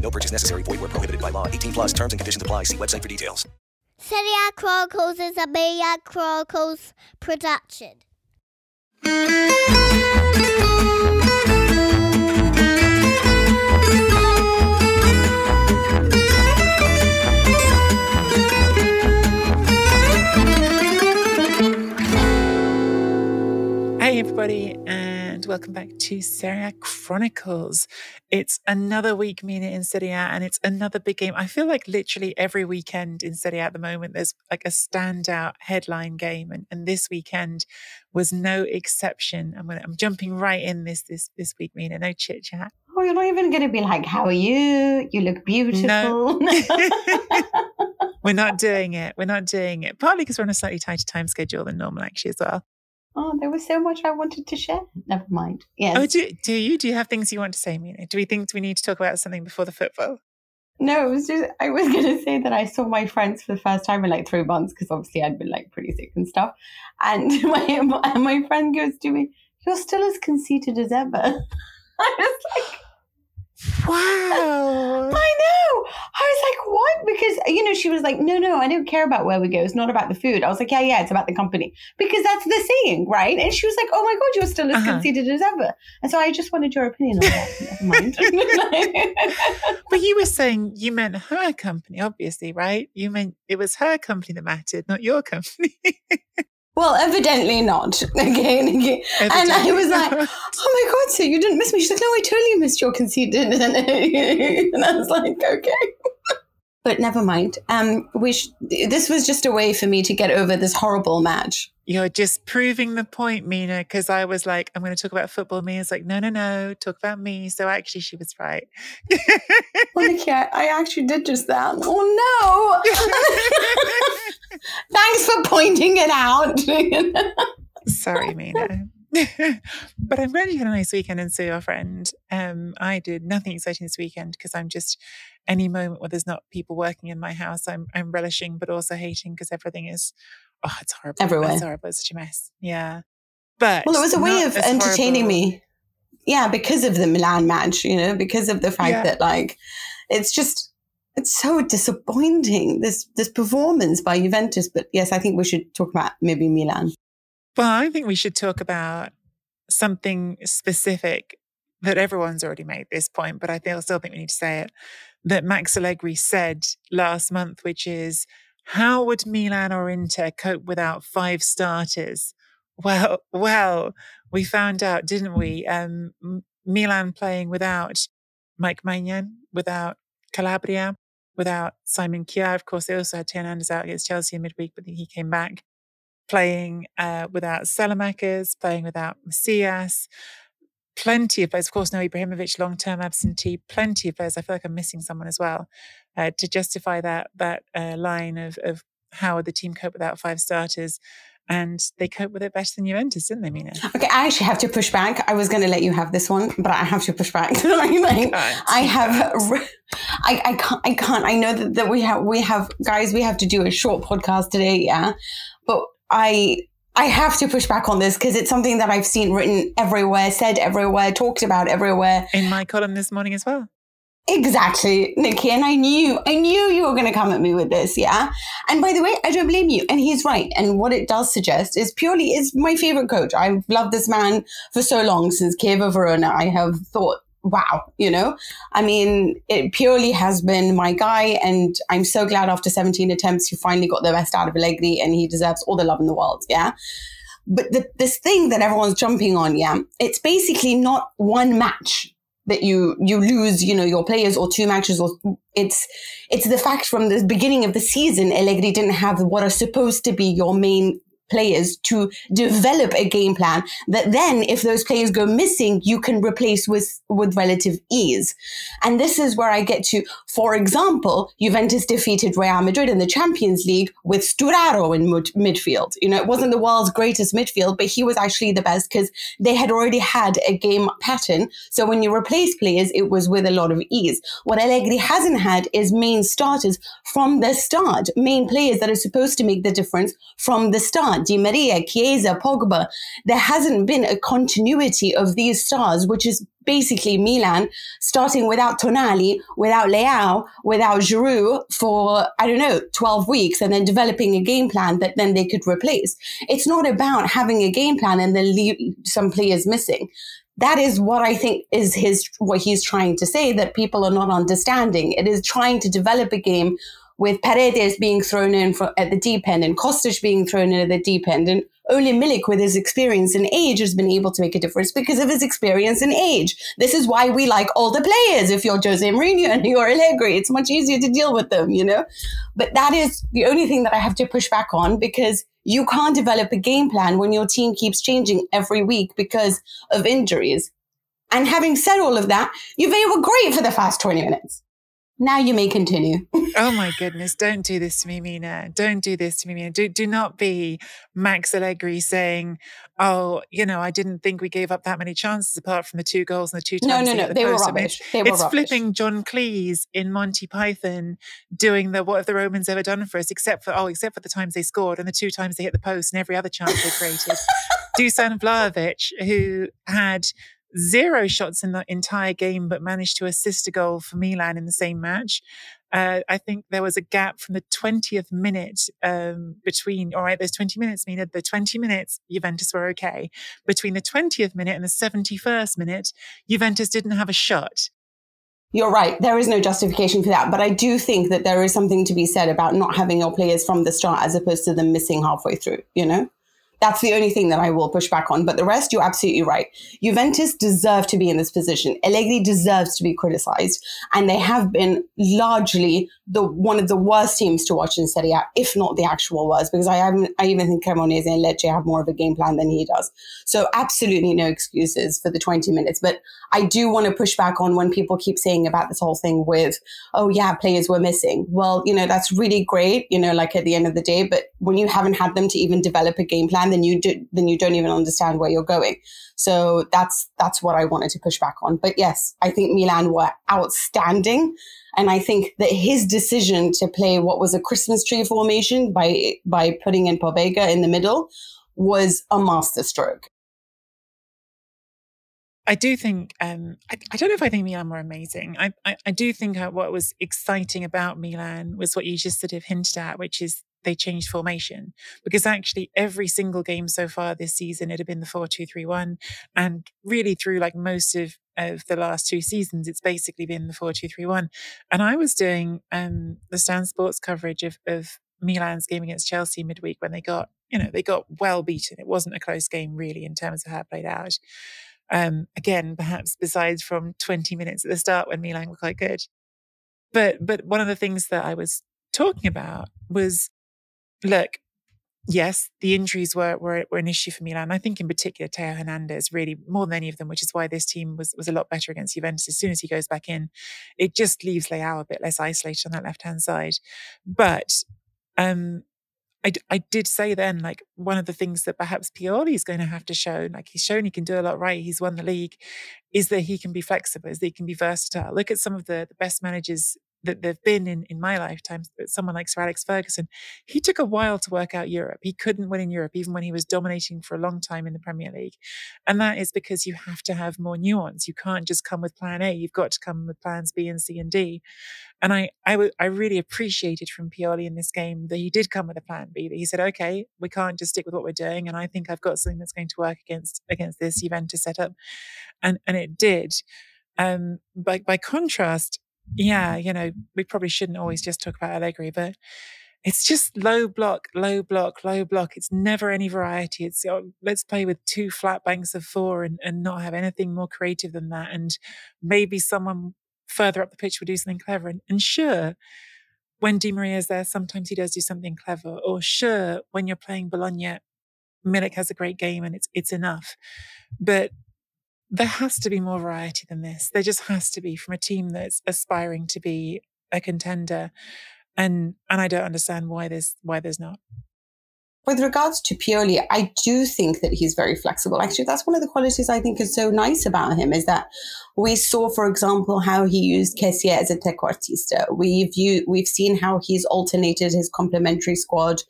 No purchase necessary. Void where prohibited by law. 18 plus terms and conditions apply. See website for details. Serie A Chronicles is a Media Chronicles production. Hey, everybody, and welcome back to Serie A Chronicles. It's another week, Mina, in Serie A, and it's another big game. I feel like literally every weekend in Serie A at the moment, there's like a standout headline game, and, and this weekend was no exception. I'm, gonna, I'm jumping right in this this this week, Mina. No chit chat. Oh, you're not even going to be like, "How are you? You look beautiful." No. We're not doing it. We're not doing it. Partly because we're on a slightly tighter time schedule than normal, actually, as well. Oh, there was so much I wanted to share. Never mind. Yes. Oh, do, do you? Do you have things you want to say, Mina? Do we think we need to talk about something before the football? No, it was just I was gonna say that I saw my friends for the first time in like three months because obviously I'd been like pretty sick and stuff. And my my friend goes to me, "You're still as conceited as ever." I was like, Wow. I know. I was like, what? Because, you know, she was like, no, no, I don't care about where we go. It's not about the food. I was like, yeah, yeah, it's about the company. Because that's the saying, right? And she was like, oh my God, you're still as Uh-huh. conceited as ever. And so I just wanted your opinion on that. Never mind. But you were saying you meant her company, obviously, right? You meant it was her company that mattered, not your company. well, evidently not. Okay. okay. And I was like, oh my God, so you didn't miss me? She's like, no, I totally missed your conceited. And I was like, okay. But never mind. Um, we sh- this was just a way for me to get over this horrible match. You're just proving the point, Mina, because I was like, I'm going to talk about football. Mina's like, no, no, no, talk about me. So actually, she was right. Well, Nikki, I, I actually did just that. Oh no! For pointing it out. Sorry, Mina. but I'm glad you had a nice weekend and saw your friend. Um, I did nothing exciting this weekend because I'm just any moment where there's not people working in my house, I'm I'm relishing but also hating because everything is oh, it's horrible. Everywhere. It's horrible. It's such a mess. Yeah. But well, it was a way of entertaining horrible- me. Yeah, because of the Milan match, you know, because of the fact Yeah. that like it's just it's so disappointing this this performance by Juventus. But yes, I think we should talk about maybe Milan. Well, I think we should talk about something specific that everyone's already made this point, but I still think we need to say it. That Max Allegri said last month, which is, how would Milan or Inter cope without five starters? Well, well, we found out, didn't we? Um, Milan playing without Mike Maignan, without Calabria, without Simon Kjaer. Of course, they also had Hernandez out against Chelsea in midweek, but he came back playing uh, without Saelemaekers, playing without Messias. Plenty of players, of course, no Ibrahimovic, long-term absentee. Plenty of players. I feel like I'm missing someone as well uh, to justify that that uh, line of of how would the team cope without five starters. And they cope with it better than Juventus, didn't they, Mina? Okay, I actually have to push back. I was going to let you have this one, but I have to push back. like, I have, I, I can't, I can't. I know that, that we have, we have guys. We have to do a short podcast today, yeah. But I, I have to push back on this because it's something that I've seen written everywhere, said everywhere, talked about everywhere. In my column this morning as well. Exactly, Nikki. And I knew, I knew you were going to come at me with this. Yeah. And by the way, I don't blame you. And he's right. And what it does suggest is Pioli is my favorite coach. I've loved this man for so long since Chievo Verona. I have thought, wow, you know, I mean, it Pioli has been my guy. And I'm so glad after 17 attempts, he finally got the best out of Allegri and he deserves all the love in the world. Yeah. But the, this thing that everyone's jumping on, yeah, it's basically not one match that you you lose you know your players or two matches or it's it's the fact from the beginning of the season Allegri didn't have what are supposed to be your main players to develop a game plan that then if those players go missing you can replace with with relative ease. And this is where i get to for example juventus defeated real madrid in the champions league with sturaro in mid- midfield. You know it wasn't the world's greatest midfield but he was actually the best because they had already had a game pattern. So when you replace players it was with a lot of ease. What allegri hasn't had is main starters from the start main players that are supposed to make the difference from the start Di Maria, Chiesa, Pogba. There hasn't been a continuity of these stars, which is basically Milan starting without Tonali, without Leao, without Giroud for, I don't know, 12 weeks and then developing a game plan that then they could replace. It's not about having a game plan and then leave some players missing. That is what I think is his, what he's trying to say that people are not understanding. It is trying to develop a game with Paredes being thrown in for, at the deep end and Kostic being thrown in at the deep end. And only Milik, with his experience and age, has been able to make a difference because of his experience and age. This is why we like older players. If you're Jose Mourinho and you're Allegri, it's much easier to deal with them, you know? But that is the only thing that I have to push back on because you can't develop a game plan when your team keeps changing every week because of injuries. And having said all of that, Juve were great for the first 20 minutes. Now you may continue. oh my goodness. Don't do this to me, Mina. Don't do this to me, Mina. Do, do not be Max Allegri saying, oh, you know, I didn't think we gave up that many chances apart from the two goals and the two times. No, no, no. The they post. were rubbish. They were it's rubbish. flipping John Cleese in Monty Python doing the what have the Romans ever done for us, except for, oh, except for the times they scored and the two times they hit the post and every other chance they created. Dusan Vlahovic, who had zero shots in the entire game, but managed to assist a goal for Milan in the same match. Uh, I think there was a gap from the 20th minute um, between, all right, there's 20 minutes, Mina, the 20 minutes, Juventus were okay. Between the 20th minute and the 71st minute, Juventus didn't have a shot. You're right. There is no justification for that. But I do think that there is something to be said about not having your players from the start as opposed to them missing halfway through, you know? That's the only thing that I will push back on. But the rest, you're absolutely right. Juventus deserve to be in this position. Allegri deserves to be criticized. And they have been largely the one of the worst teams to watch in Serie A, if not the actual worst, because I, haven't, I even think Cremonese and Lecce have more of a game plan than he does. So absolutely no excuses for the 20 minutes. But I do want to push back on when people keep saying about this whole thing with, oh yeah, players were missing. Well, you know, that's really great, you know, like at the end of the day, but when you haven't had them to even develop a game plan, then you do, then you don't even understand where you're going. So that's that's what I wanted to push back on. But yes, I think Milan were outstanding. And I think that his decision to play what was a Christmas tree formation by by putting in Pobega in the middle was a masterstroke. I do think um, I, I, don't know if I think Milan were amazing. I, I, I do think uh, what was exciting about Milan was what you just sort of hinted at, which is they changed formation. Because actually every single game so far this season it had been the 4-2-3-1 and really through like most of of the last two seasons it's basically been the 4-2-3-1 and I was doing um the Stan Sports coverage of of Milan's game against Chelsea midweek when they got you know they got well beaten. It wasn't a close game really in terms of how it played out. Um again perhaps besides from 20 minutes at the start when Milan were quite good. But but one of the things that I was talking about was look, yes, the injuries were, were, were an issue for Milan. I think in particular Teo Hernandez really more than any of them, which is why this team was was a lot better against Juventus. As soon as he goes back in, it just leaves Leao a bit less isolated on that left hand side. But um, I, I did say then, like, one of the things that perhaps Pioli is going to have to show, like, he's shown he can do a lot right, he's won the league, is that he can be flexible, is that he can be versatile. Look at some of the, the best managers that there've been in, in my lifetime, someone like Sir Alex Ferguson, he took a while to work out Europe. He couldn't win in Europe, even when he was dominating for a long time in the Premier League. And that is because you have to have more nuance. You can't just come with plan A. You've got to come with plans B and C and D. And I, I, w- I really appreciated from Pioli in this game that he did come with a plan B. That he said, "Okay, we can't just stick with what we're doing, and I think I've got something that's going to work against against this Juventus setup," and and it did. Um, by by contrast, yeah, you know, we probably shouldn't always just talk about Allegri, but it's just low block, low block, low block. It's never any variety. It's oh, let's play with two flat banks of four and, and not have anything more creative than that. And maybe someone further up the pitch will do something clever. And, and sure, when Di Maria is there, sometimes he does do something clever. Or sure, when you're playing Bologna, Milik has a great game and it's it's enough. But there has to be more variety than this. There just has to be from a team that's aspiring to be a contender. And and I don't understand why there's why there's not. With regards to Pioli, I do think that he's very flexible. Actually, that's one of the qualities I think is so nice about him is that we saw, for example, how he used Kessie as a trequartista. We've we've seen how he's alternated his complementary squad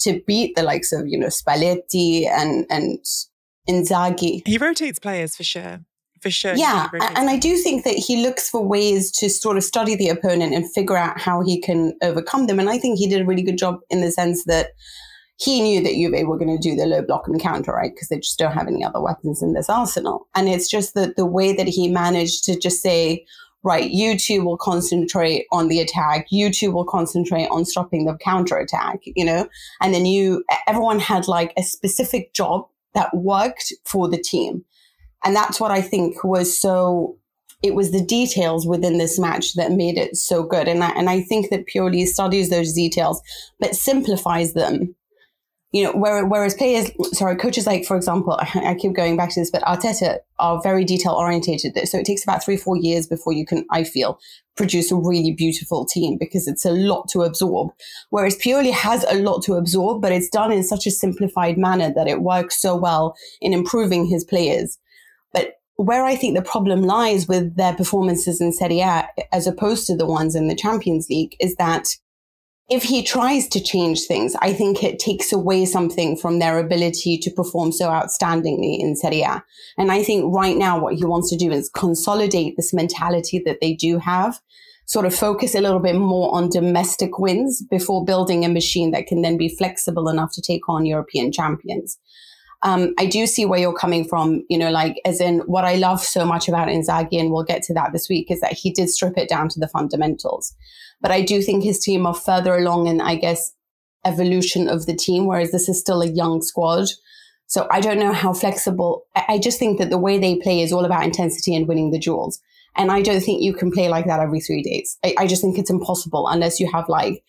to beat the likes of you know Spalletti and and Inzaghi. He rotates players for sure. For sure. Yeah. And I do think that he looks for ways to sort of study the opponent and figure out how he can overcome them. And I think he did a really good job in the sense that he knew that Juve were going to do the low block and counter, right? Because they just don't have any other weapons in this arsenal. And it's just that the way that he managed to just say, right, you two will concentrate on the attack. You two will concentrate on stopping the counter attack, you know? And then you, everyone had like a specific job that worked for the team. And that's what I think was so it was the details within this match that made it so good. And I, and I think that Pioli studies those details, but simplifies them you know, whereas players, sorry, coaches like, for example, I keep going back to this, but Arteta are very detail orientated. So it takes about three, four years before you can, I feel, produce a really beautiful team because it's a lot to absorb. Whereas Pioli has a lot to absorb, but it's done in such a simplified manner that it works so well in improving his players. But where I think the problem lies with their performances in Serie A as opposed to the ones in the Champions League is that if he tries to change things, I think it takes away something from their ability to perform so outstandingly in Serie A. And I think right now what he wants to do is consolidate this mentality that they do have, sort of focus a little bit more on domestic wins before building a machine that can then be flexible enough to take on European champions. Um, I do see where you're coming from, you know, like as in what I love so much about Inzaghi, and we'll get to that this week, is that he did strip it down to the fundamentals. But I do think his team are further along in, I guess, evolution of the team, whereas this is still a young squad. So I don't know how flexible. I just think that the way they play is all about intensity and winning the duels. And I don't think you can play like that every three days. I, I just think it's impossible unless you have like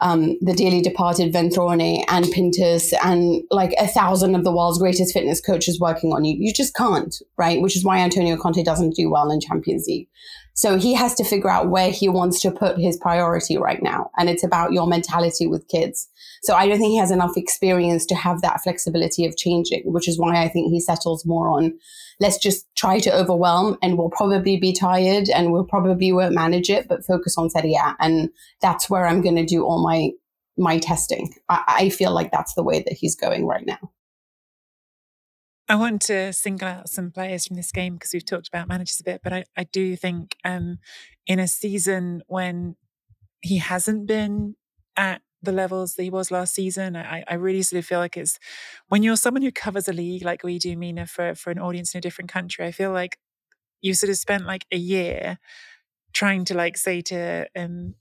um, the dearly departed Ventrone and Pintus and like a thousand of the world's greatest fitness coaches working on you. You just can't, right? Which is why Antonio Conte doesn't do well in Champions League. So he has to figure out where he wants to put his priority right now. And it's about your mentality with kids. So I don't think he has enough experience to have that flexibility of changing, which is why I think he settles more on let's just try to overwhelm and we'll probably be tired and we'll probably won't manage it, but focus on Serie. And that's where I'm going to do all my, my testing. I, I feel like that's the way that he's going right now. I want to single out some players from this game because we've talked about managers a bit, but I, I do think um, in a season when he hasn't been at the levels that he was last season, I, I really sort of feel like it's when you're someone who covers a league like we do, Mina, for, for an audience in a different country, I feel like you sort of spent like a year trying to like say to um,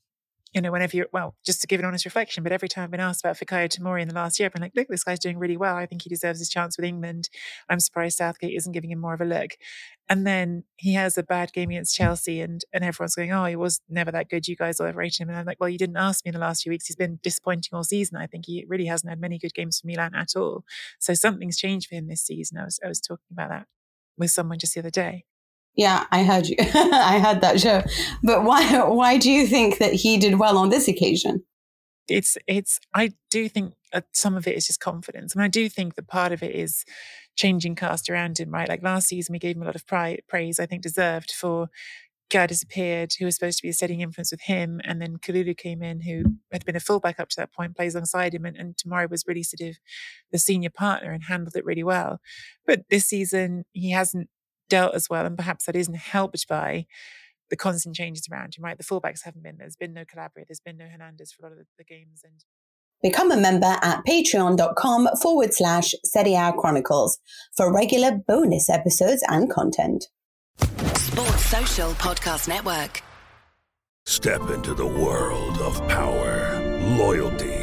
you know, whenever you're, well, just to give an honest reflection, but every time I've been asked about Fikayo Tomori in the last year, I've been like, look, this guy's doing really well. I think he deserves his chance with England. I'm surprised Southgate isn't giving him more of a look. And then he has a bad game against Chelsea and, and everyone's going, oh, he was never that good. You guys all overrated him. And I'm like, well, you didn't ask me in the last few weeks. He's been disappointing all season. I think he really hasn't had many good games for Milan at all. So something's changed for him this season. I was, I was talking about that with someone just the other day. Yeah, I heard you. I heard that show. But why why do you think that he did well on this occasion? it's it's I do think uh, some of it is just confidence, and I do think that part of it is changing cast around him. Right, like last season we gave him a lot of pri- praise, I think deserved for Guy disappeared, who was supposed to be a steadying influence with him, and then Kalulu came in, who had been a fullback up to that point, plays alongside him, and, and Tomori was really sort of the senior partner and handled it really well. But this season he hasn't dealt as well, and perhaps that isn't helped by the constant changes around him, right? The fullbacks haven't been. There's been no Calabria. There's been no Hernandez for a lot of the, the games. And Become a member at patreon.com forward slash Serie A Chronicles for regular bonus episodes and content. Sports Social Podcast Network. Step into the world of power, loyalty,